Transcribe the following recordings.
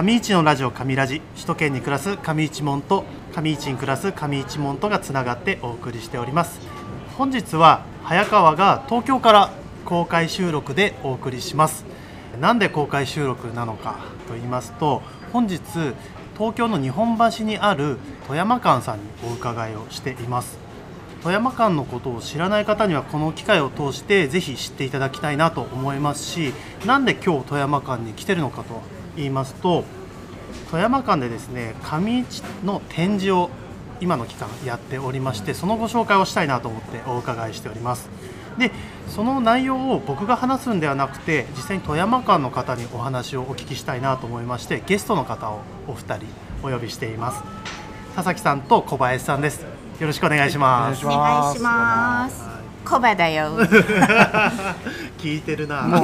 上市のラジオ上ラジ首都圏に暮らす上市門と上市に暮らす上市門とがつながってお送りしております。本日は早川が東京から公開収録でお送りします。なんで公開収録なのかと言いますと本日東京の日本橋にある富山館さんにお伺いをしています。富山館のことを知らない方にはこの機会を通してぜひ知っていただきたいなと思いますしなんで今日富山館に来てるのかと言いますと富山館でですね上市の展示を今の期間やっておりましてそのご紹介をしたいなと思ってお伺いしております。でその内容を僕が話すんではなくて実際に富山館の方にお話をお聞きしたいなと思いましてゲストの方をお二人お呼びしています。田崎さんと小林さんです。よろしくお願いします。お願いします。コバだよ。聞いてるな。もう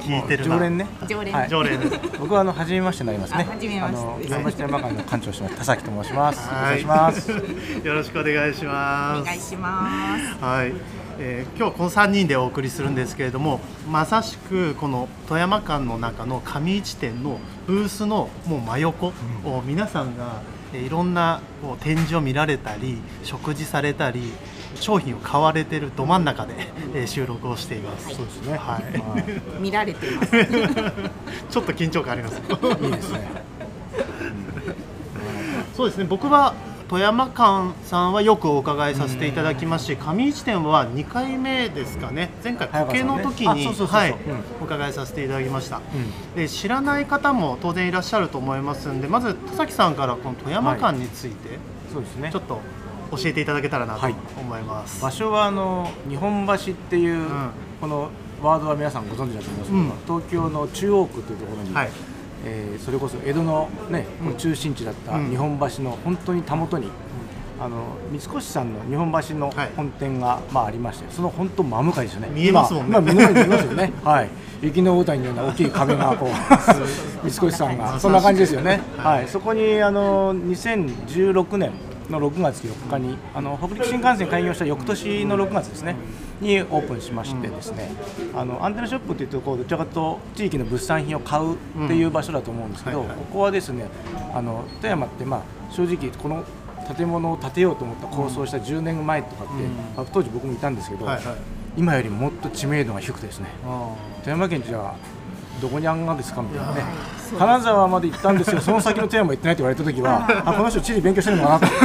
聞いてるな。常連ね。常連。はい。常連。です僕はあの初めましてになりますね。あ初めまして。あの山下山館の館長をしてます。田崎と申します、はい。お願いします。よろしくお願いします。お願いします。はい、えー今日この3人でお送りするんですけれどもまさしくこの富山館の中の上市店のブースのもう真横を皆さんがえーいろんなこう展示を見られたり食事されたり商品を買われてるど真ん中でえー収録をしています。そうですね。はい。は 見られてます。ちょっと緊張感あります。い いいですね。そうですね。僕は富山館さんはよくお伺いさせていただきますし上市店は2回目ですかね。前回時計の時にはい。うん。お伺いさせていただきました。うん。で知らない方も当然いらっしゃると思いますんでまず田崎さんからこの富山館についてそうですね。ちょっと教えていただけたらなとはい。思います、場所はあの日本橋っていう、ん。このワードは皆さんご存知だと思いますけど、うん。東京の中央区というところに、はい。えーそれこそ江戸のね、中心地だったうん。日本橋の本当にたもとに、あの三越さんの日本橋のはい。本店が、まあ、ありましてその本当真向かいですよね。見えますもんね。今今目の前に見えますよね。はい。雪の大谷のような大きい壁がこう 三越さんが。そんな感じですよね。はい、そこにあの2016年の6月4日にあの北陸新幹線開業した翌年の6月ですねにオープンしましてですね、あのアンテナショップというとこうどちらかと地域の物産品を買うっていう場所だと思うんですけど、ここはですねあの富山ってまあ正直この建物を建てようと思った構想した10年前とかって、うんまあ当時僕もいたんですけど、はいはい今よりもっと知名度が低くてですねあ富山県じゃどこにあんがですかみたいなね金沢まで行ったんですよ。その先の富山行ってないって言われた時はあこの人地理勉強してるのかなと。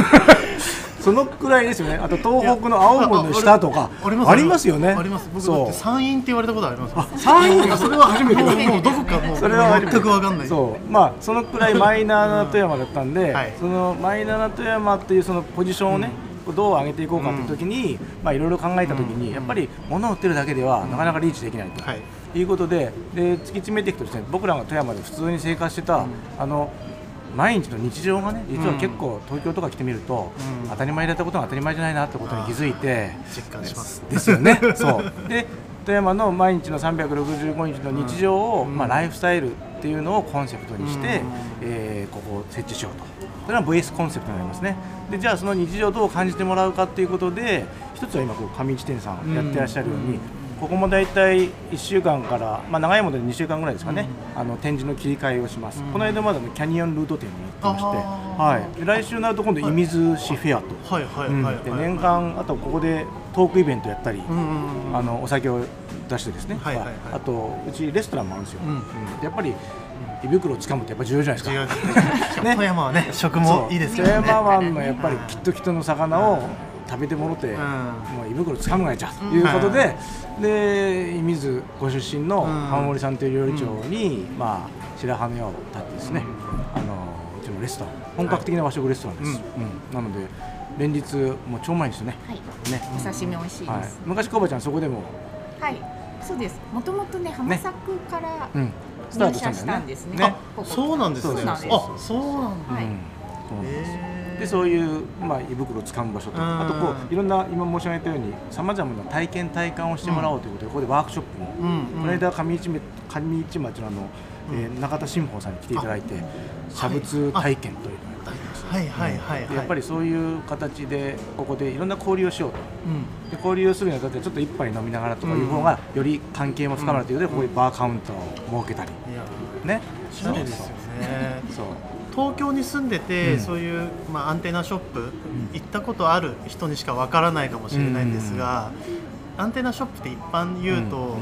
そのくらいですよね。あと東北の青森の下とかあありますよね。あります僕だって山陰って言われたことあります山陰？がそれは初めて。もうどこかもうそれは全く分かんない。そう。まあそのくらいマイナーな富山だったんで、はい。そのマイナーな富山っていうそのポジションをね、どう上げていこうかという時に、まあいろいろ考えた時に、やっぱり物を売ってるだけではなかなかリーチできないと、はいい、うことでで突き詰めていくとですね僕らが富山で普通に生活してた、あの毎日の日常がね実は結構東京とか来てみると、うん当たり前だったことが当たり前じゃないなってことに気づいて。実感しますですよね。そう。で富山の毎日の365日の日常を、うんまあライフスタイルっていうのをコンセプトにして、うんえーここを設置しようと。それは VS コンセプトになりますね。でじゃあその日常をどう感じてもらうかっていうことで、一つは今こう上市店さんやってらっしゃるように。うんここも大体1週間から、まあ、長いもので2週間ぐらいですかね、あの展示の切り替えをします、うん。この間までのキャニオンルート展をやってまして、はい、で来週になると今度、射水市フェアと、はい。はい。で年間、あとここでトークイベントやったり、うんうんうん。あのお酒を出してですね、はい。はい。はい。あとうちレストランもあるんですよ、うん。うん。でやっぱり胃袋をつかむってやっぱ重要じゃないですか。ね富山はね食もいいですけどね。富山湾のやっぱりきっときっとの魚を食べてもろて、んもう胃袋つかむがいちゃということで、で射水ご出身のうん浜森さんという料理長に、まあ白羽の矢を立ってですね、あのうちのレストラン本格的な和食レストランです。はいうんなので連日もう超前ですよね。はい。ね。お刺身美味しいはいです。。昔コバちゃんそこでも、はい。そうです。もともとね浜作からうん、スタートした入社したんですね。ねここそうなんですねそうなんですあそうなんだはいうんそうなんですでそういう、まあ、胃袋をつかむ場所とうん。あとこういろんな今申し上げたようにさまざまな体験体感をしてもらおうということで、ここでワークショップも、この間上市め上市町のあの、えー中田新保さんに来ていただいて写仏体験というのをやったりました。はいはいはいはい。でやっぱりそういう形でここでいろんな交流をしようと。うん。で交流をするにあたってちょっと一杯飲みながらとかいう方がより関係も深まるということで、ここでバーカウンターを設けたり、ね、おしゃれですよね。そう東京に住んでて、うん。そういう、まあ、アンテナショップ、行ったことある人にしかわからないかもしれないんですが、アンテナショップって一般言うと、うん。うん。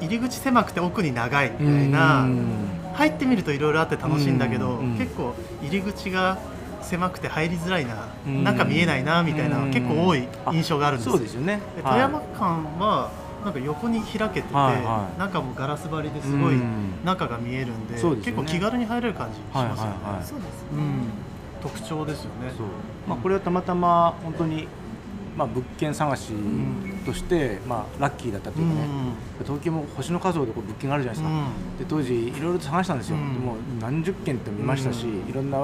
入り口狭くて奥に長いみたいな、うん。入ってみるといろいろあって楽しいんだけど、うん。うん。結構入り口が狭くて入りづらいな、うん。中見えないなみたいな、うん結構多い印象があるんですそうですよね。富山館はなんか横に開けてて、はいはい。中もガラス張りですごいうん。中が見えるんで,、そうですよね。結構気軽に入れる感じしますよね、はいはいはい。そうですね。うん、特徴ですよね。まあ、これはたまたま本当に、まあ、物件探しとして、まあ、ラッキーだったというかね、東京も星の数ほどこう物件があるじゃないですか、で当時いろいろと探したんですよ、うん。でも何十件って見ましたし、うん。いろんな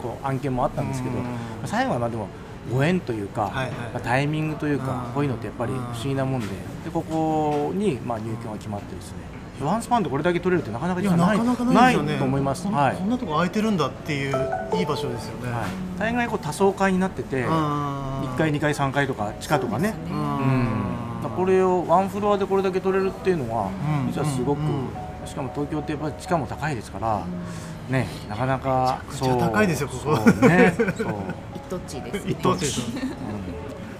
こう案件もあったんですけど、最後はまあでもご縁というか、はいはい。まあ、タイミングというか、うん。こういうのってやっぱり不思議なもんで。でここにまあ入居が決まってですね。ワンスパンでこれだけ取れるってなかなかい実はない。やなかなかないですよね。と思います。はい。こんなとこ空いてるんだっていういい場所ですよね、はい、大概こう多層階になってて、うん。1階、2階、3階とか地下とかね、ううん。これをワンフロアでこれだけ取れるっていうのは、うん。実はすごく、うん。しかも東京ってやっぱり地価も高いですから、ね、なかなかめちゃくちゃ高いですよここ。そうね。そう。一等地です。一等地。です。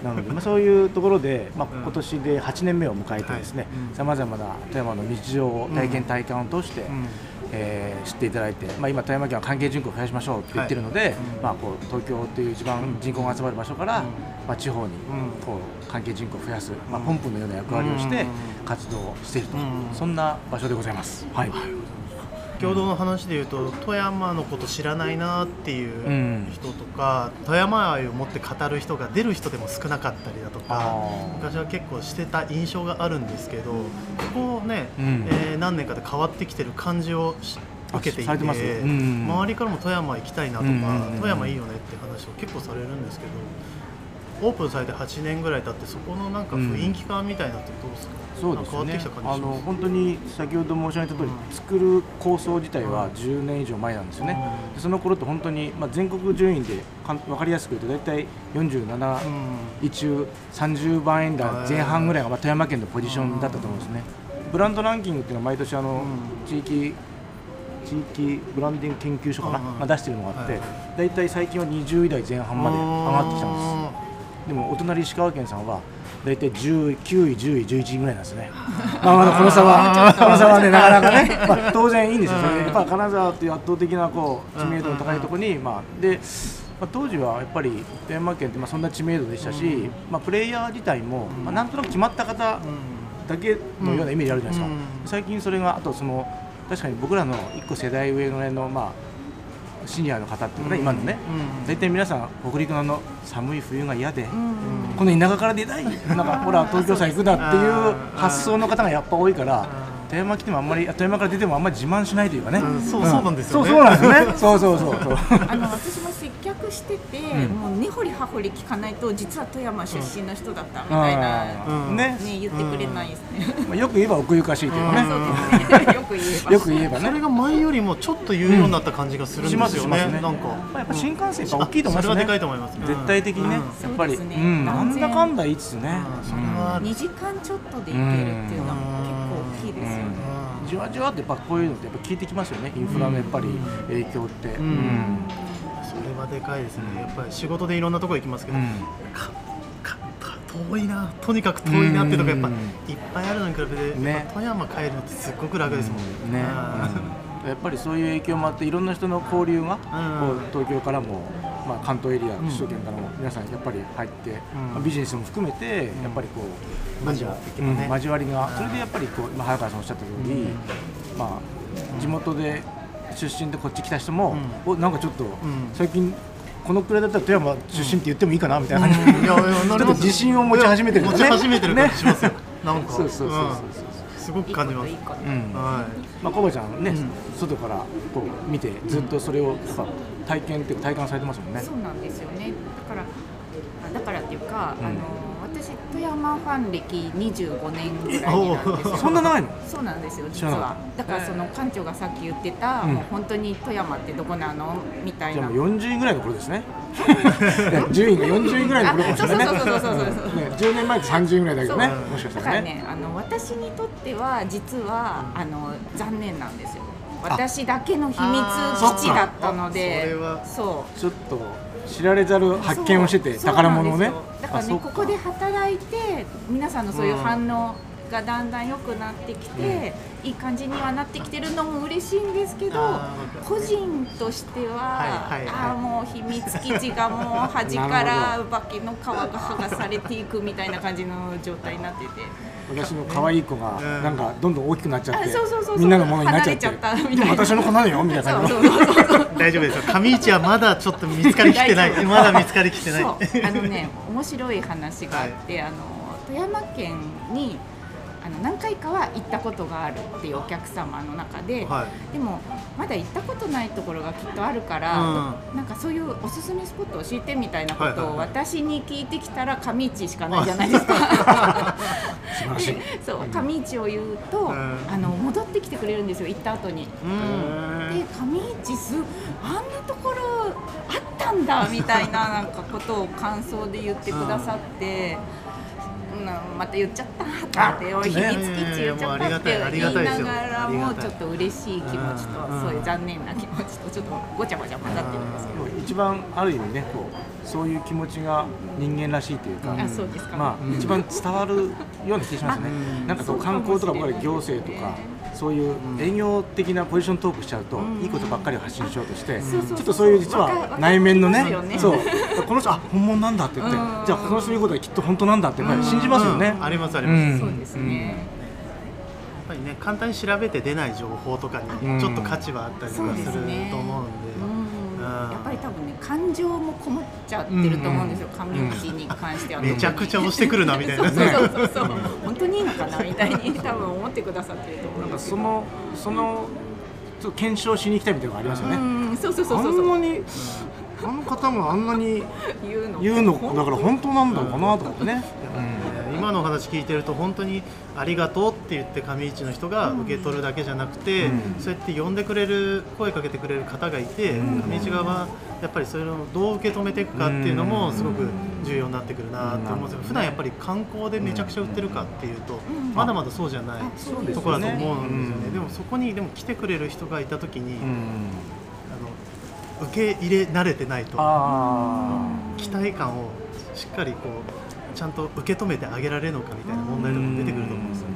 うん。なので、まあ、そういうところで、まあ、うん。今年で8年目を迎えてですねさまざまな富山の日常を体験体感を通して、うん。えー知っていただいて、まあ、今富山県は関係人口を増やしましょうって言ってるので、はいうん。まあ、こう東京という一番人口が集まる場所から、うん。まあ、地方にん。こう関係人口を増やす、まあ、うん。ポンプのような役割をしてうん。活動をしていると、うん。そんな場所でございます。はい、共同の話でいうと富山のこと知らないなっていううん。人とか、富山愛を持って語る人が出る人でも少なかったりだとか昔は結構してた印象があるんですけどここね、うん。えー何年かで変わってきてる感じをし受けていて、うん周りからも富山行きたいなとか、うん富山いいよねって話を結構されるんですけどオープンされて8年ぐらい経ってそこのなんか雰囲気感みたいなってどうですか、そうですよね。あの本当に先ほど申し上げた通り、うん作る構想自体は10年以上前なんですよね、その頃って本当に、まあ、全国順位でかん分かりやすく言うと大体47位中30番円台前半ぐらいがまあ富山県のポジションだったと思うんですね、ブランドランキングっていうのは毎年あの、うん。地域地域ブランディング研究所かな、うんうん。まあ、出してるのがあって、はい。大体最近は20位台前半まで上がってきたんです。でもお隣石川県さんは大体10位9位10位11位ぐらいなんですね。まあまだこの差はこの差はね なかなかね、まあ、当然いいんですよ。それでやっぱ金沢っていう圧倒的なこう知名度の高いところにまあでまあ、当時はやっぱり富山県ってまあそんな知名度でしたし、まあ、プレイヤー自体も、まあ、なんとなく決まった方だけのようなイメージあるじゃないですか、うん。最近それがあとその確かに僕らの1個世代上の辺の、まあ、シニアの方っていうかね、今のね、うん。大体皆さん北陸のあの寒い冬が嫌で、うん。この田舎から出たい。なんかほら東京さ行くだっていう発想の方がやっぱ多いから富山来てもあんまり富山から出てもあんまり自慢しないというかね、うんそうそうなんですよね。そうそうなんですよね。そうそうそうそう。あの私も接客してて、うん。もう根掘り葉掘り聞かないと実は富山出身の人だったみたいな、ね。ね言ってくれないですね。まあよく言えば奥ゆかしいというかね、そうですね。よく言えば。よく言えばね。それが前よりもちょっと言うようになった感じがするんしですよね、ますしますね。なんか、まあやっぱ新幹線が大きいと思いますね。それはでかいと思います、うん絶対的にね、うん。やっぱり。なんだかんだいいっすね、うん。それは二時間ちょっとで行けるっていうのはじわじわってやっぱこういうのってやっぱ効いてきますよねインフラのやっぱり影響って、んうん。それはでかいですね、やっぱり仕事でいろんなところ行きますけど、うん遠いな、とにかく遠いなっていうのがやっぱうんいっぱいあるのに比べて、ね。富山帰るのってすっごく楽ですもん。うんね、うん。やっぱりそういう影響もあっていろんな人の交流が、こう東京からも、まあ、関東エリア、首都圏からも皆さんやっぱり入って、まあビジネスも含めてやっぱりこう、交わ交わりがそれでやっぱりこう今早川さんおっしゃった通り、まあ地元で出身でこっち来た人も、おなんかちょっと、最近このくらいだったら富山出身って言ってもいいかなみたいな感じ。で、ちょっと自信を持ち始めてる。持ち始めてる感じしますよ、なんか。そうそうそうそうすごく感じます。まあ、コバちゃんね、ん。外からこう見てずっとそれを体験っていうか体感されてますもんね。そうなんですよね。だからあだからっていうか、うんあの私富山ファン歴25年ぐらいになるんですよ。そんな長いの？そうなんですよ実はだからその館長がさっき言ってた、うんもう本当に富山ってどこなの？みたいなじゃあもう40位ぐらいの頃ですね。ね順位が40位ぐらいの頃かもしれないね。あそうそうそうそうそうそうね10年前って30位ぐらいだけどね。もしかしたらね。ねあの私にとっては実はあの残念なんですよ私だけの秘密基地だったのであそう。ちょっと知られざる発見をしてて宝物をね。だからねここで働いて皆さんのそういう反応がだんだん良くなってきて、いい感じにはなってきてるのも嬉しいんですけど個人としては、はいはいはい。ああもう秘密基地がもう端から 化けの皮が剥がされていくみたいな感じの状態になってて。私の可愛い子がうん。なんかどんどん大きくなっちゃっあてみんなのものになっちゃって。でも私の子なのよみたいな 大丈夫ですよ。上市はまだちょっと見つかりきてない。まだ見つかりきてない。あのね面白い話があって、あの富山県にあの何回かは行ったことがあるっていうお客様の中で、はい。でもまだ行ったことないところがきっとあるから、うなんかそういうおすすめスポットを教えてみたいなことを私に聞いてきたら上市しかないじゃないですか。そう上市を言うと、ん。あの戻ってきてくれるんですよ行った後に。うん。で上市すあんなところあったんだみたいななんかことを感想で言ってくださって。うんまた言っちゃったって秘密基地言っちゃったって言いながらもちょっと嬉しい気持ちとうんそういう残念な気持ちとちょっとごちゃごちゃ混ざってるんですけど。一番ある意味ねこうそういう気持ちが人間らしいというか、あそうですか。まあ、一番伝わるような気がしますね、うん。なんかこう観光とか僕ら行政とか、そういう営業的なポジショントークしちゃうと、うん。いいことばっかりを発信しようとして、ちょっとそういう実は内面のねそうこの人あ本物なんだって言って、うん。じゃあこの人言うことはきっと本当なんだってやっぱり信じますよね、うん。ありますあります、そうですね。ぱりね簡単に調べて出ない情報とかうん。にちょっと価値はあったりとかすると思うんで、うんうんやっぱり多分ね感情もこもっちゃってると思うんですよ。上市に関しては。めちゃくちゃ押してくるなみたいな。そうそうそうそう。本当にいいのかなみたいに多分思ってくださってると思うなんんかですけど。そのそのちょっと検証しに行きたいみたいなのがありますよね、うんそうそうそうあそうんそう。なにあの方があんなに 言うの言うのだから本当なんだろうかなと思ってね、今のお話聞いてると本当にありがとうって言って上市の人が受け取るだけじゃなくて、うん。そうやって呼んでくれる声かけてくれる方がいて、うん。上市側はやっぱりそれをどう受け止めていくかっていうのもすごく重要になってくるなと思うんですよ。普段やっぱり観光でめちゃくちゃ売ってるかっていうと、ん。まだまだそうじゃないところだと思うんですよね、うん。でもそこにでも来てくれる人がいた時に、うん。あの受け入れ慣れてないとあ期待感をしっかりこうちゃんと受け止めてあげられるのかみたいな問題とかも出てくると思うんですよね。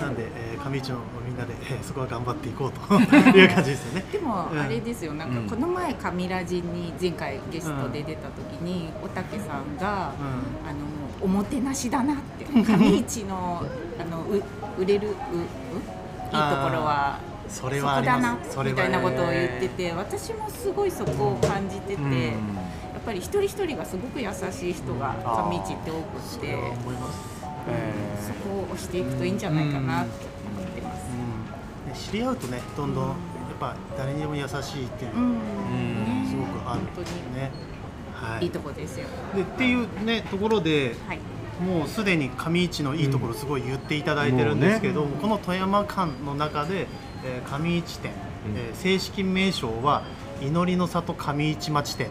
なんで、えー上市のみんなで、えーそこは頑張っていこうと いう感じですよね。でもうん。あれですよ、なんうん。かこの前、上ラジに前回ゲストで出た時に、おたけさんが、あのおもてなしだなって、上市のあのう売れるうういいところは。それはありこだなみたいなことを言ってて私もすごいそこを感じてて、うんぱり一人一人がすごく優しい人が上市って多くて、それは思います。えそこを押していくといいんじゃないかなって思ってます。うん。ね知り合うとね、どんどんやっぱ誰にでも優しいっていうのうん。がすごくある。本当に。ね。はい。いいとこですよ。でっていうねところではい。もうすでに上市のいいところすごい言っていただいてるんですけど、この富山間の中で、えー上市店、えー正式名称は祈りの里上市町店。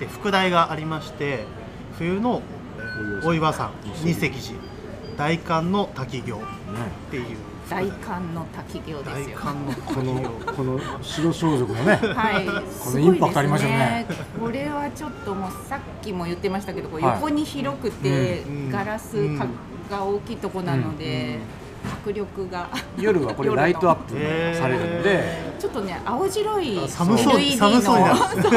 で副題がありまして冬のえーお岩山二石寺。大寒の滝行。っていう。大寒の滝行で大すよ。寒のこ滝行。のこの白装束のね。はい、このインパクトありますよね。すごいですこれはちょっともうさっきも言ってましたけど、横に広くて、うん。ガラスかが大きいとこなので、迫力が。夜はこれライトアップされるんで、ちょっとね青白い LED 寒そう。の。寒そうになる。そう。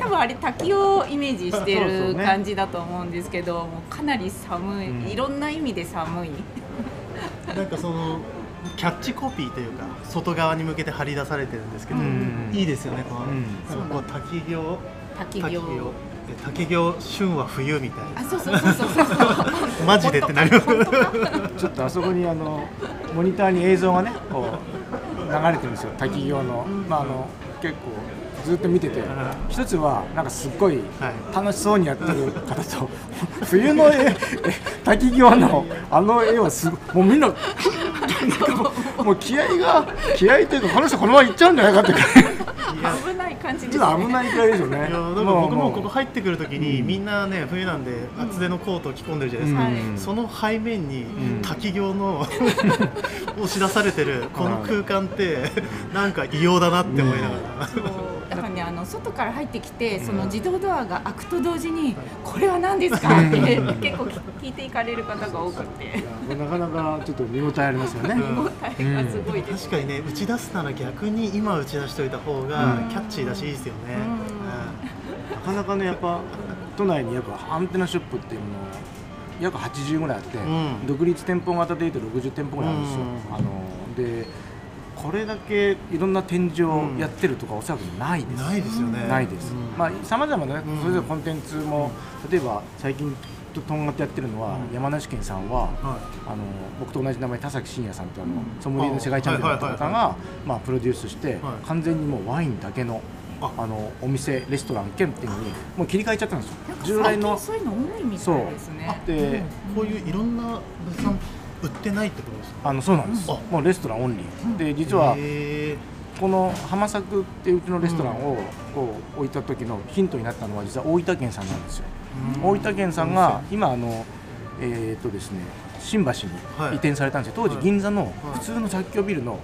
多分あれ滝をイメージしてる感じだと思うんですけど、もうかなり寒い、うん。いろんな意味で寒い。なんかそのキャッチコピーというか外側に向けて張り出されてるんですけど、うん。いいですよねこの、うん。こう滝行。滝行。滝行で滝行春は冬みたいあ、な。そうそうそうそうそう。マジでってなります本当か。本当か。ちょっとあそこにあのモニターに映像がねこう流れてるんですよ。滝行の、まああの結構ずっと見てて、一つはなんかすっごいはい。楽しそうにやってる方と、冬の絵え滝行のあの絵はすごもうみんななんかもうもう気合が気合というかこの人このまま行っちゃうんじゃないかって。危ない感じですちょっと危ねないくらいですよね。いやなんか僕もここ入ってくるときに、みんなね冬なんで厚手のコートを着込んでるじゃないですか、はい。その背面にん。滝行の押し出されてるこの空間ってなんか異様だなって思いながら、からねあの外から入ってきてその自動ドアが開くと同時にこれは何ですか？って結構聞いていかれる方が多くて。なかなかちょっと見応えありますよね。う ん見応えがすごいです。確かにね打ち出すなら逆に今打ち出しておいた方がうん。キャッチーだしいいですよね、なかなかねやっぱ都内に約アンテナショップっていうの約80ぐらいあって、ん。独立店舗型でいうと60店舗ぐらいあるんですよ。うん。あのでこれだけいろんな展示をやってるとかおそらくないです。ないですよね。ないです。うん。まあ様々なね、うん。それぞれコンテンツも例えば最近ととんがってやってるのは、うん山梨県さんは、はい。あの僕と同じ名前田崎真也さんとあの、うん。ソムリエの世界チャンピオンだった方がまあプロデュースして、はい。完全にもうワインだけのあ。あのお店レストラン兼っていうのにもう切り替えちゃったんですよ。従来のそういうの多いみたいそう。ですね。でこういういろんな物産売ってないってことですか？あのそうなんです、うん。もうレストランオンリー、で実はへこの浜作っていううちのレストランをこう置いた時のヒントになったのは実は大分県さんなんですよ、ー大分県さんが今あのえーっとですね新橋にはい。移転されたんですよ。当時はい。銀座のはい。普通の雑居ビルの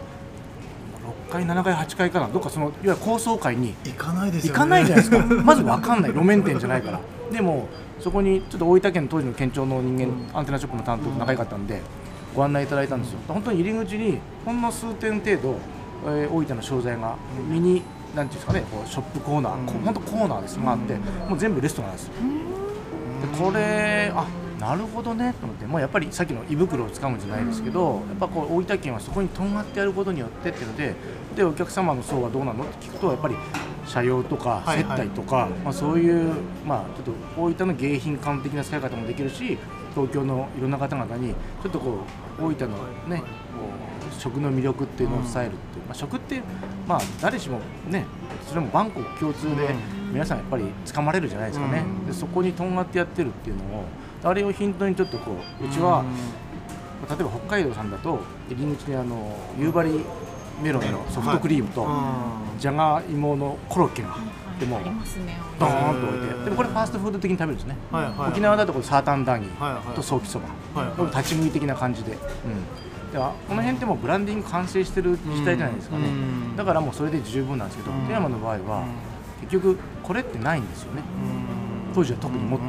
6階7階8階かなどっかそのいわゆる高層階に行かないですよね。行かないじゃないですか。まず分かんない。路面店じゃないから。でもそこにちょっと大分県の当時の県庁の人間、うん。アンテナショップの担当と仲良かったんでご案内いただいたんですよ。本当に入り口にほんの数点程度、えー大分の商材がミニなんていうんですかねこうショップコーナー、うん。こ本当コーナーです。があってもう全部レストランです。よでこれあなるほどねと思って。もうやっぱりさっきの胃袋をつかむじゃないですけど、やっぱこう大分県はそこにとんがってやることによってっていうのででお客様の層はどうなのって聞くとやっぱり車用とかはい。接待とか、まあ、そういう、まあ、ちょっと大分の迎賓館的な使い方もできるし東京のいろんな方々にちょっとこう大分のね食の魅力っていうのを伝えるっていう、まあ、食って、まあ、誰しもねそれも万国共通で皆さんやっぱりつかまれるじゃないですかね、うん。でそこにとんがってやってるっていうのをあれをヒントにちょっとこううちは、例えば北海道さんだと入り口にあの夕張メロンのソフトクリームと、じゃがいものコロッケがでもありますね。ドーンと置いて。でもこれファーストフード的に食べるんで。すね、はいはい。沖縄だとこれサータンダー。ギはいはい。とソーキそば、はいは立ち食い的な感じで、うん、ではこの辺ってもうブランディング完成してる時代じゃないですかね、うん。だからもうそれで十分なんですけど、うん。富山の場合は、結局これってないんですよね、当時は特にもっと、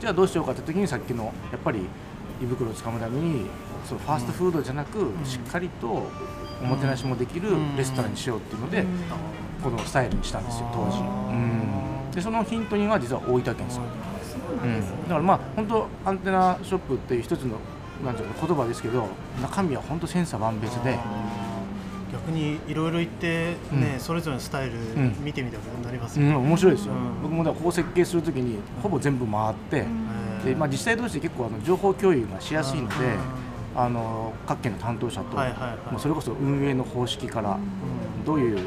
じゃあどうしようかって時にさっきのやっぱり胃袋をつかむためにそのファーストフードじゃなく、しっかりとおもてなしもできるレストランにしようっていうので、このスタイルにしたんですよ当時、うん、でそのヒントには実は大分県ですよ、うん、だからまあ本当アンテナショップっていう一つのなんていうか言葉ですけど中身は本当千差万別で。逆にいろいろ言ってね、うん。それぞれのスタイルん。見てみたくなりますよね、うん、面白いですよ、うん。僕もだからここ設計するときにほぼ全部回って、えーでまあ、自治体同士で結構あの情報共有がしやすいので、あの各県の担当者と、はいはいはい。それこそ運営の方式から、どういう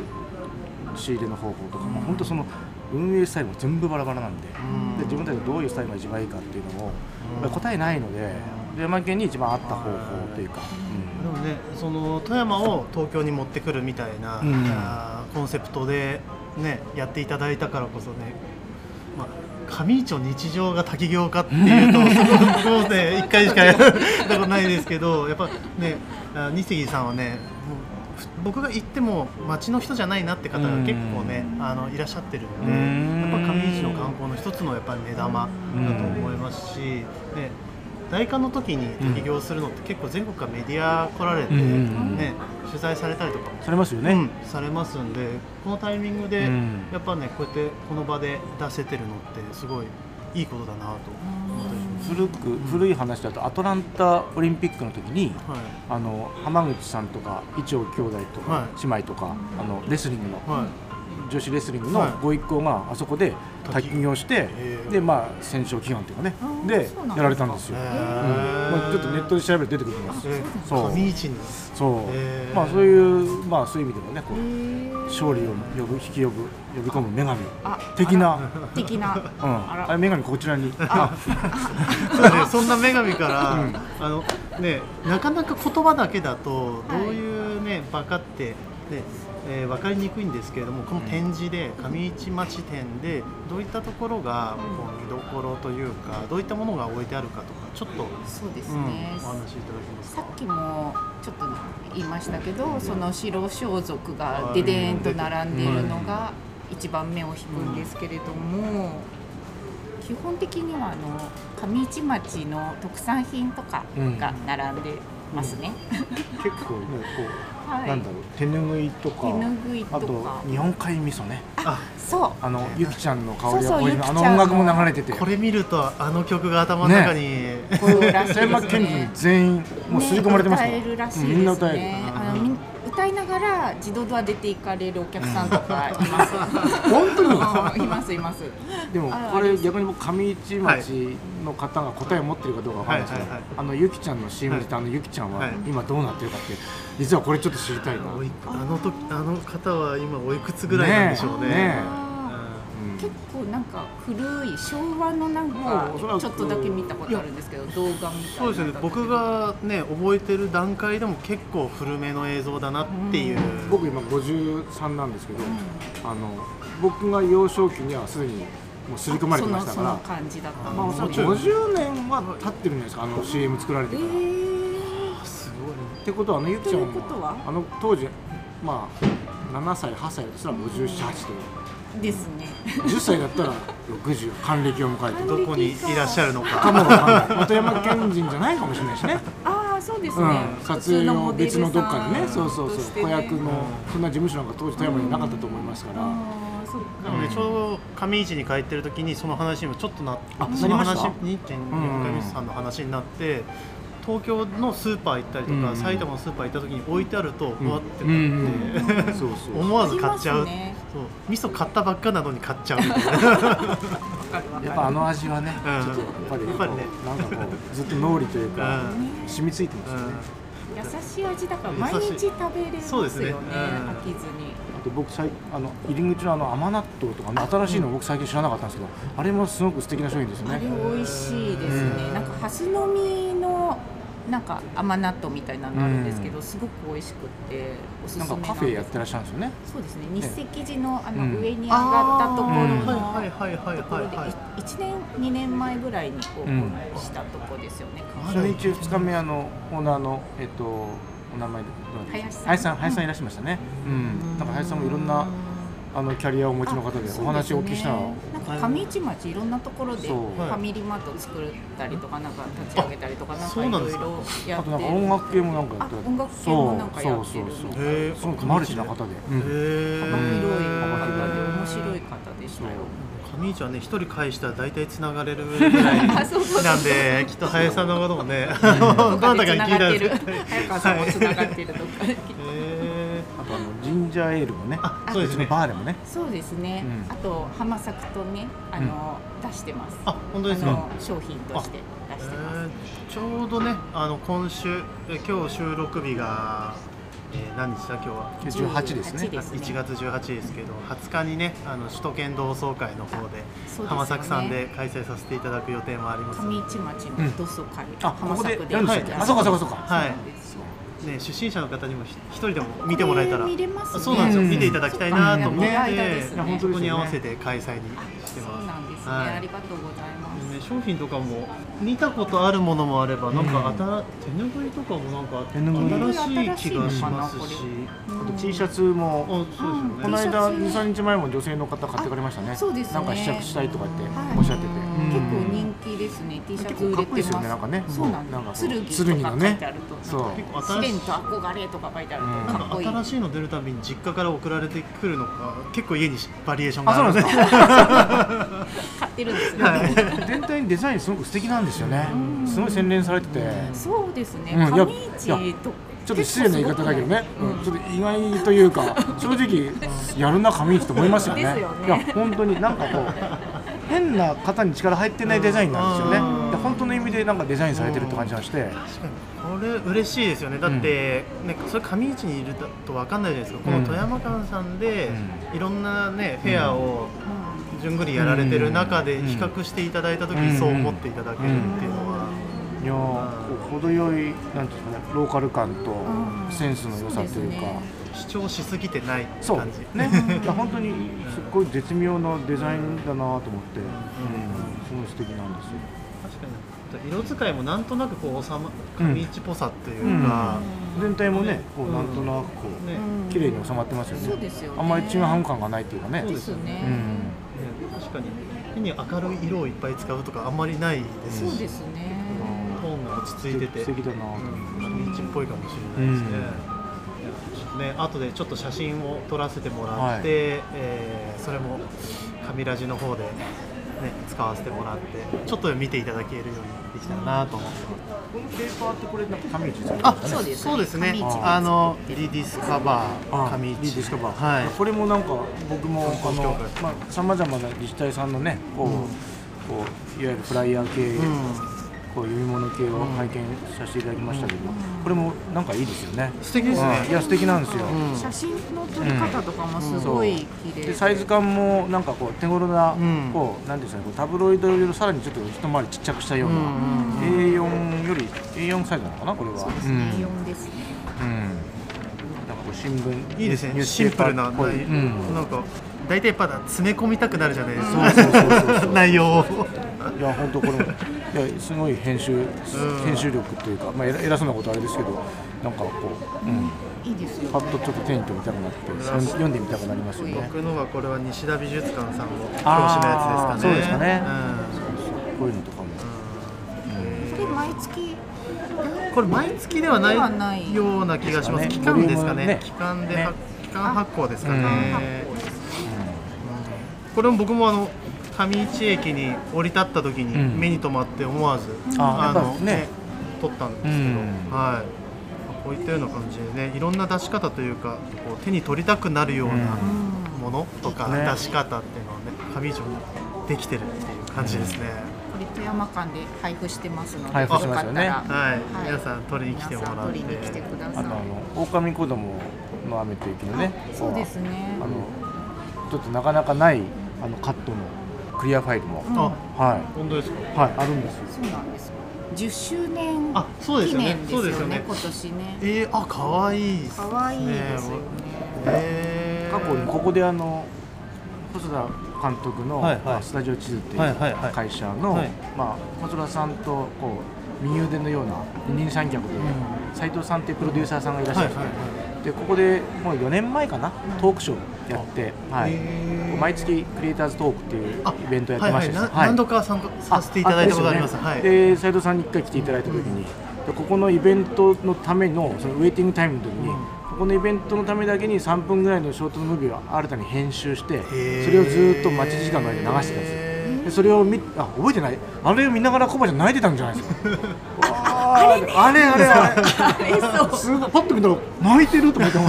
仕入れの方法とか、もう本当その運営スタイルも全部バラバラなんで,、うん。で自分たちがどういうスタイルが一番いいかっていうのを、やっぱり答えないのでで山県に一番合った方法というか、でもねその富山を東京に持ってくるみたいな、うん。コンセプトでねやっていただいたからこそね、まあ、上市の日常が滝行かっていうと僕もね一回しかやったことないですけどやっぱねあ二杉さんはね僕が行っても町の人じゃないなって方が結構ねあのいらっしゃってるのでうんやっぱ上市の観光の一つのやっぱり目玉だと思いますし、ね、大寒の時に滝行するのって結構全国からメディア来られて、うん。ね、取材されたりとかもされますよね。うんされますんでこのタイミングで、うん。やっぱねこうやってこの場で出せてるのってすごいいいことだなと。思ったりします。古く古い話だとアトランタオリンピックの時にはい。あの浜口さんとか伊調兄弟とか、は姉妹とかあのレスリングのはい女子レスリングはい。のご一行があそこで滝。行して、でまあ戦勝祈願というかね。でやられたんですよ、へうん。ーまあ、ちょっとネットで調べると出てくるんですえそう。上市に。そう、まあそういうまあそういう意味でもねこう勝利を呼ぶ引き呼ぶ呼び込む女神。あ的な、的な。うん、あれ女神こちらに。あそんな女神から、あのね、なかなか言葉だけだとどういうね、バカってで、えー、分かりにくいんですけれどもこの展示で上市町店でどういったところがこう見どころというかどういったものが置いてあるかとかちょっと、そうですうん、おね、話しいただけますか？さっきもちょっと言いましたけど、その白装束がででーんと並んでいるのが一番目を引くんですけれども、基本的にはあの上市町の特産品とかが並んでますね。結構ねこう、はい。なんだろう手ぬぐいとか手ぬぐいとあかと日本海味噌ね。あそう。あのゆきちゃんの香りそうそうがこれゆきちゃんの。あの音楽も流れてて。これ見るとあの曲が頭の中に、富山県人全員もう刷り込まれてますから、ね歌えるらしいですね。うんみんな歌える。あいながら自動ドア出て行かれるお客さんとかいます。本当に？うんいますいます。でもあこれ逆に僕上市町の方が答えを持ってるかどうかわかんないですけど、はい。はいはいあのゆきちゃんの CM であのゆきちゃんははい。今どうなってるかって実はこれちょっと知りたいな、あの時あの方は今おいくつぐらいなんでしょうね。ねえ。ねあうん。ー結構なんか古い昭和のなんかちょっとだけ見たことあるんですけど動画みたいなそうですね僕がね覚えてる段階でも結構古めの映像だなっていう、僕今53なんですけど、あの僕が幼少期にはすでにもう刷り込まれてましたから。そのその感じだったまあ、おそらくもちろん50年は経ってるんじゃないですかあの CM 作られてえから。ー、すごいってことはあのゆきちゃんということは？あの当時まあ7歳8歳としたら578とですね。10歳だったら60還暦を迎えて。るどこにいらっしゃるのか。かもわかんない。また山県人じゃないかもしれないしね、ああそうですね、うん、普撮影の別のどっかにね。そうそうそう。ね。子役のそんな事務所なんか当時富山になかったと思いますから、ああそっか。なのでちょうど上市に帰ってる時にその話にもちょっとなあその話なりました2.4回さんの話になって東京のスーパー行ったりとか、うん埼玉のスーパー行った時に置いてあると、うわってうんなって、そうそう思わず買っちゃう、ね。そう。味噌買ったばっかなのに買っちゃうみたいな。やっぱあの味はね、うん。ちょっとやっぱりやっぱりね。なんかこうずっと脳裏というか、うん。染みついてますよね、優しい味だから毎日食べれますよね。そうですね。うん。飽きずにあと僕最あの入り口のあの甘納豆とかね新しいの僕最近知らなかったんですけどあれもすごく素敵な商品ですよあれね美味しいですね、うん。なんかハスの実のなんか甘納豆みたいなのあるんですけど、すごく美味しくっておすすめなんかカフェやってらっしゃるんですよね。そうですね。日赤寺のあのうん。上に上がったところうんのはいはいはいはいところではいはい。1年2年前ぐらいにオープンしたとこですよね、初日2日目あのオーナーのえっとお名前で林さん。林さん林さんいらっしゃいましたね。うん。なんか林さんもいろんなあのキャリアをお持ちの方でお話をお聞きしたら、なんか上市町いろんなところでそう。ファミリーマート作ったりとかなんか立ち上げたりとかなんかいろいそうなんですか？ろやってあとなんか音楽系もなんかやあって音楽系もなんかやってるそうそうそうへえすごくマルチな方で、うん。幅広い面白い方でしたよ。上市はね一人返したら大体つながれるぐらい なんできっと林さんのこともね どどなたかに聞いたんですけど。早川さんもつながってるとか。へあとあのジンジャーエールもね。あそうですね。バーでもね。そうですね。う。ん。あと浜作とねあの出してます。あ本当ですか。商品として出してます。えー。ちょうどねあの今週え今日収録日が、えー何日だ今日は？18ですね。18ですね。1月18ですけど20日にねあの首都圏同窓会の方でそうでね。浜作さんで開催させていただく予定もあります。上市町の同窓会、あここでやるんでしたっけはい。あそうかそうかそうか。はい。ね出身者の方にもひ一人でも見てもらえたらこれ見れますね。あそうなんですよ、うん見ていただきたいなと思って、いやいやですね。いや本当に合わせて開催にしてそうますなんですね、はい。ありがとうございます。ね、商品とかも見たことあるものもあれば、なんかうん。新手ぬぐいとかもなんか手ぬぐい。新しい気がしますし。あと T シャツもあそうですよね。この間 T シャツ。23日前も女性の方買ってかれましたね。あそうですね。なんか試着したいとかってはい。おっしゃって結構うん人気ですね。T シャ結ツ売れてます。構かっこいいですよねなんかね。そうなんなんかです。剣とか書いてあると、そう。結構試新しい練と憧れとか書いてあるうん。とかっこいい。新しいの出るたびに実家から送られてくるのか結構家にバリエーションがあそうあるなんですか 買ってるんですね。全体にデザインすごく素敵なんですよね。すごい洗練されてて。そうですね。うん。いや上市とちょっと失礼な言い方だけどね、ちょっと意外というか正直 やるな上市と思いますよね。ですよね。いや本当になんかこう変な型に力入ってないデザインなんですよね。うん。で本当の意味でなんかデザインされてるって感じがして。確かにこれ嬉しいですよね。だって、ね、それ上市にいると分かんないじゃないですか、この富山間さんで、いろんなねフェアをじゅんぐりやられてる中でうん。比較していただいた時にそう思っていただけるっていうのは、いや程よいなんていうかねローカル感とうん。センスの良さというか主張しすぎてないそう感じ。ね。いや本当にすっごい絶妙なデザインだなと思って、うん、すごい素敵なんですよ。確かに。色使いもなんとなくこう収ま上市っぽさっていうか、全体もねこううんなんとなくこう、ねうん。綺麗に収まってますよね。そうですよね。あんまりちぐはぐ感がないっていうかね。そうですね、ね。確かに。変に明るい色をいっぱい使うとかあんまりないですし、そうですね。トーンが落ち着いてて。素敵だなとうん上市っぽいかもしれないですね、ね後でちょっと写真を撮らせてもらって、はい。えーそれも神ラジの方で、ね、使わせてもらってちょっと見ていただけるようにできたらなと思ってます。このペーパーってこれなんか紙内さんあ、ですかね。そうですそうですね。あのリディスカバーあ紙一いいですか、はい。これもなんか僕もあのまあさまざまな自治体さんのねこう、うん。こういわゆるフライヤー系、うんこう読み物系を拝見させていただきましたけど、これもなんかいいですよね。素敵ですね。うん。いや素敵なんですよ。うん。写真の撮り方とかもすごい綺麗で。サイズ感もなんかこう手頃な、うん。こうなんですかねこうタブロイドよりさらにちょっと一回りちっちゃくしたような、うん。A4 より A4 サイズなのかなこれは。そうですね、4ですね。うん。うんなんかこう新聞いいですね。ニュースシンプルなうん。なんか大体やっぱ詰め込みたくなるじゃないですそうそうそうそうか。内容を。いや本当これもいやすごい編集、ん。編集力っていうかまあ偉偉そうなことあれですけどなんかこう、うん、いいですよパッとちょっと手に取りたくなって読んでみたくなりますよね。僕のがこれは西田美術館さんの表紙のやつですかね。そうですかね。うん。こういうのとかも。これ毎月？これ毎月ではではなない。いような気がします。期間ですかね。期間で、ね。期間発行ですかね。これも僕もあの上市駅に降り立った時にうん。目に留まって思わず、あやっのぱね。撮ったんですけど、うん。はい。こういったような感じでね、いろんな出し方というか、こう手に取りたくなるようなうん。ものとかね。出し方っていうのをね、上市にできてるっていう感じですね。これ富山間で配布してますので配布しますよね。よかったら。はい、はい。皆さん取りに来てもらって。皆さん取りに来てください。あとあの狼子供の雨と雪のね。あそうですね。あのちょっとなかなかないあのカットのクリアファイルも、うん。あ、は本当ですか？いはいあるんですよ。そうなんですよ。10周年あそうです記よね。念ですよねそうですよね。今年ね。えー、あ、可愛いですね。可愛いですよね。えー、過去にここであの細田監督の、はいはい。まあスタジオ地図っていうはいはいはい会社の、はい。まあ細田さんとこう右腕のような二人三脚で斉、藤さんっていうプロデューサーさんがいらっしゃる。んですね、でここでもう4年前かな？トークショーやって、はい。毎月クリエイターズトークっていうあイベントやってましてはいはい。何度か参加させていただいたことあります。はい。で斉藤さんに1回来ていただいた時に、でここのイベントのためのそのウェイティングタイムの時に、うん。ここのイベントのためだけに3分ぐらいのショートムービーを新たに編集してそー。れをずっと待ち時間の間に流してたんですよでそれを見あ覚えてない？あれを見ながらコバちゃん泣いてたんじゃないですか。あれあれあれあれ。あれそう。すごいパッと見たら泣いてると思って思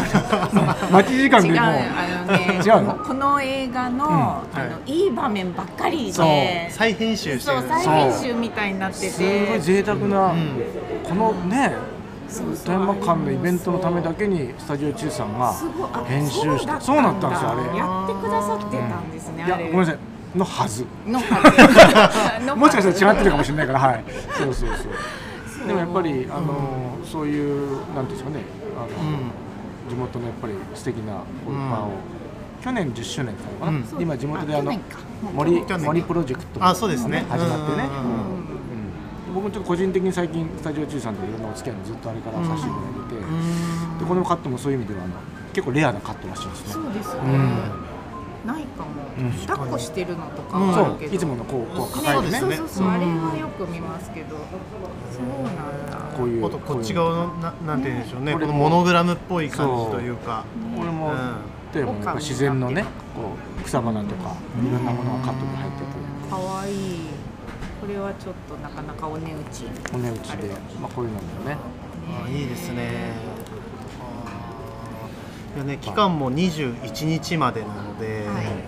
待ち時間でも。う違うねこの映画の,、はいあのいい場面ばっかりそう。で再編集してる。そう再編集みたいになってて。すごい贅沢な、うん。このね富山間のイベントのためだけにスタジオチューさんがすごいあ編集してだ。そうなったんですよあれ。やってくださってたんですね、いやあれ。ごめんなさいのはず。のはず。の もしかしたら違ってるかもしれないからはい。そうそうそう。でもやっぱりあのそういうなんていうんですかね。あの、地元のやっぱり素敵なこういう場を、去年10周年だったのかな、今地元であの森森プロジェクトもあそうですね。始まってね、うん。僕もちょっと個人的に最近スタジオ中さんといろんなお付き合いもずっとあれからさせていただいてでこのカットもそういう意味ではあの結構レアなカットらしいですね。そうですね、うんないかも、うん。抱っこしてるのとかあるけど、そう。いつものこうこうね抱えてね。そうそうそう、う。ん。あれはよく見ますけど。そうなんだ。こういうこっち側のななんて言うんでしょうね、このモノグラムっぽい感じというか。これも、うん。例えば自然のねこう草花とかいろんなものがカットに入ってて。かわい。いこれはちょっとなかなかお値打ち。お値打ちで、まあ、こういうのもね。あいいですね。いやね期間も21日までなので、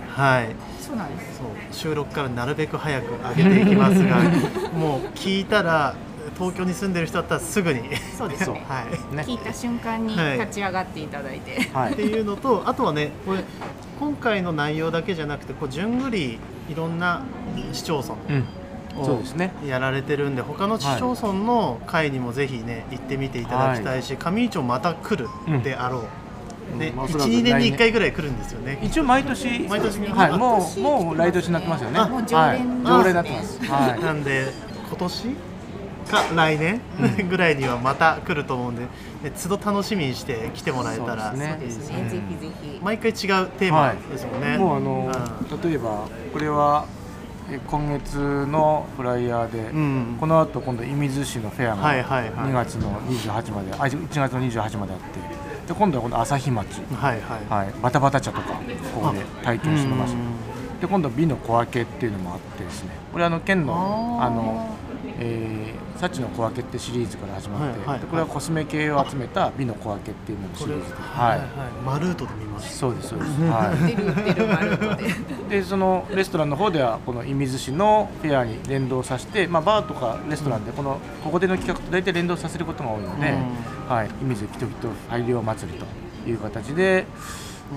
はい、そうなんです。そう収録からなるべく早く上げていきますが、もう聞いたら東京に住んでる人だったらすぐに、そうです。ね はい。ね。聞いた瞬間にはい。立ち上がっていただいて、はい。っていうのとあとはねこれ今回の内容だけじゃなくてこう順繰りいろんな市町村うん。をそうですね。やられてるんで他の市町村の会にもぜひね行ってみていただきたいし、上市をまた来るであろうね、まあおそらく12年に来1回ぐらい来るんですよね。一応毎年。毎年はいも毎年うもう来年になってますよね。あもう常連はい、常連になってます。はい。なんで今年か来年ぐらいにはまた来ると思うんで、ね、都度楽しみにして来てもらえたら。そうですね。そうですね、ぜひぜひ。毎回違うテーマですもんね、もうあの、例えばこれはえ今月のフライヤーで、うん。この後今度射水市のフェアはいはいはい。が2月の28まで、あ1月の28まであってで今度はこの朝日町、はいはい。はい、バタバタ茶とかここで体験してますうん。で今度美の小分けっていうのもあってですね。これあの県のあの、えー幸の小分けってシリーズから始まって、はいはいでこれはコスメ系を集めた美の小分けっていうののシリーズで、はい。はいはい、マルートで見ましそうですそうです、はい。で。で。そのレストランの方ではこの射水市のフェアに連動させて、まあ、バーとかレストランでこのここでの企画と大体連動させることが多いので、うはい、射水きときと大量祭りという形で、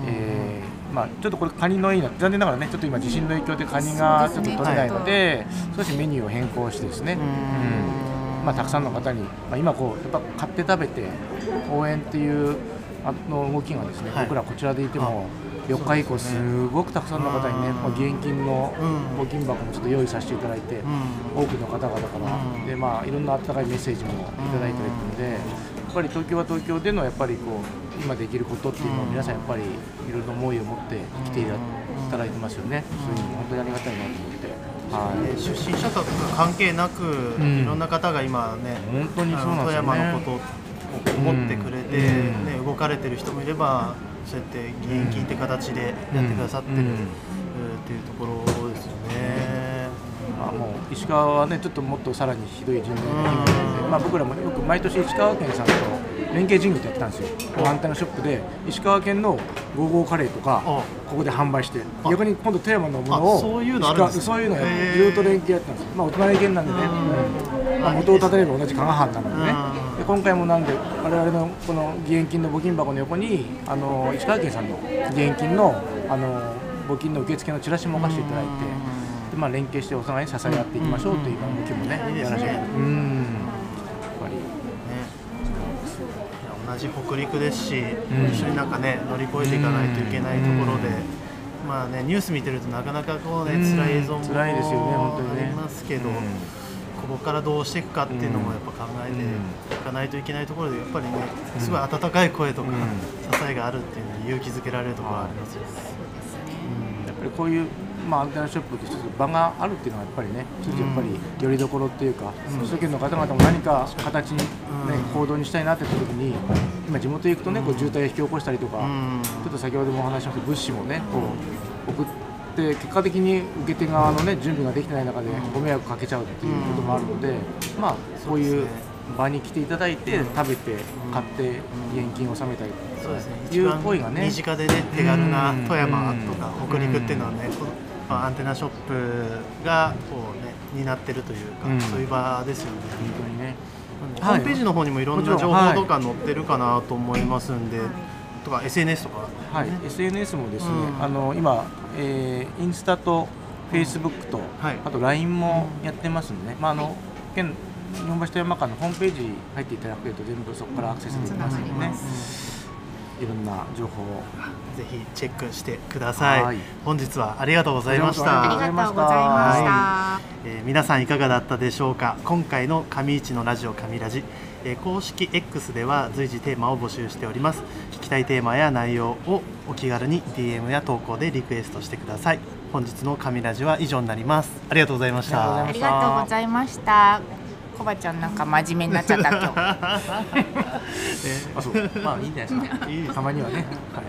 えーまあ、ちょっとこれカニのいいな残念ながらねちょっと今地震の影響でカニがちょっと取れないので少しメニューを変更してですね、うん。うん。まあ、たくさんの方に、まあ、今こうやっぱ買って食べて応援っていうあの動きがですね、はい。僕らこちらでいても4日以降すごくたくさんの方にね、うん。まあ、義援金のうん。募金箱もちょっと用意させていただいて、うん。多くの方々から、うん。でまあ、いろんな温かいメッセージもいただいているので、ぱり東京は東京でのやっぱりこう今できることっていうのを皆さんやっぱりいろいろな思いを持って来ていただいてますよね、そういうの本当にありがたいなと思って、はい。ね出身者とか関係なく、ん。いろんな方が今ね本当にそうなんですよね。富山のことを思ってくれて、うん。ね、動かれてる人もいればそうやって義援金って形でやってくださってる、うん。うん。っていうところあ、もう石川はねちょっともっとさらにひどい人命がまあ、僕らもよく毎年石川県さんと連携事業ってやってたんですよ。アンテナショップで石川県のゴーゴーカレーとかあここで販売してあ逆に今度富山のものをあそういうのあるんですそういうのずっと連携やってたんですよ、まあ、お隣県なんでね、うん。まあ、元をたたれば同じ加賀藩なのでね。うん。で今回もなんで我々のこの義援金の募金箱の横にあの石川県さんの義援金のあの募金の受付のチラシも置かせていただいて。でまあ、連携してお互いに支え合っていきましょうという動きもね、いいですね。やらせてうん。やっぱりね同じ北陸ですし、ん。一緒になんかね乗り越えていかないといけないところで、まあねニュース見てるとなかなかこうねうん。辛い映像も辛いですよね本当にね。ありますけど、うん。ここからどうしていくかっていうのもやっぱ考えていかないといけないところでやっぱりねすごい温かい声とか、うん。支えがあるっていうのに勇気づけられるところはありますよね。やっぱりこういう、まあ、アンテナショップと一つ場があるっていうのはやっぱりね一つやっぱりよりどころっていうか、首都圏の方々も何か形に、ね行動にしたいなって言った時に今地元へ行くとねこう渋滞を引き起こしたりとか、うん。ちょっと先ほどもお話しました物資もねこう送って結果的に受け手側のね準備ができてない中でご迷惑かけちゃうっていうこともあるので、まあこういう場に来ていただいて食べて買って義援金を納めたりそうですね。という行為がね。身近でね手軽なうん。富山とかうん北陸っていうのはね、アンテナショップがこうね担ってるというか、うん。そういう場ですよね。本当にね。ホームページの方にもいろんな情報はいとか載ってるかなと思いますんで、とか SNS とか、はい、SNS もですね、うん。あの今、えーインスタとフェイスブックと、はい。あと LINE もやってますんでね、まああの県日本橋富山間のホームページ入っていただくと全部そこからアクセスできますのでね、いろんな情報を。ぜひチェックしてください。はい。本日はありがとうございましあた。ありがとうございました。えー皆さんいかがだったでしょうか？今回の上市のラジオ上ラジ、えー公式 X では随時テーマを募集しております。聞きたいテーマや内容をお気軽に DM や投稿でリクエストしてください。本日の上ラジは以上になります。ありがとうございました。ありがとうございました。コバちゃんなんか真面目になっちゃった今日。あそう。まあいいんじゃないですか。たまにはね、はい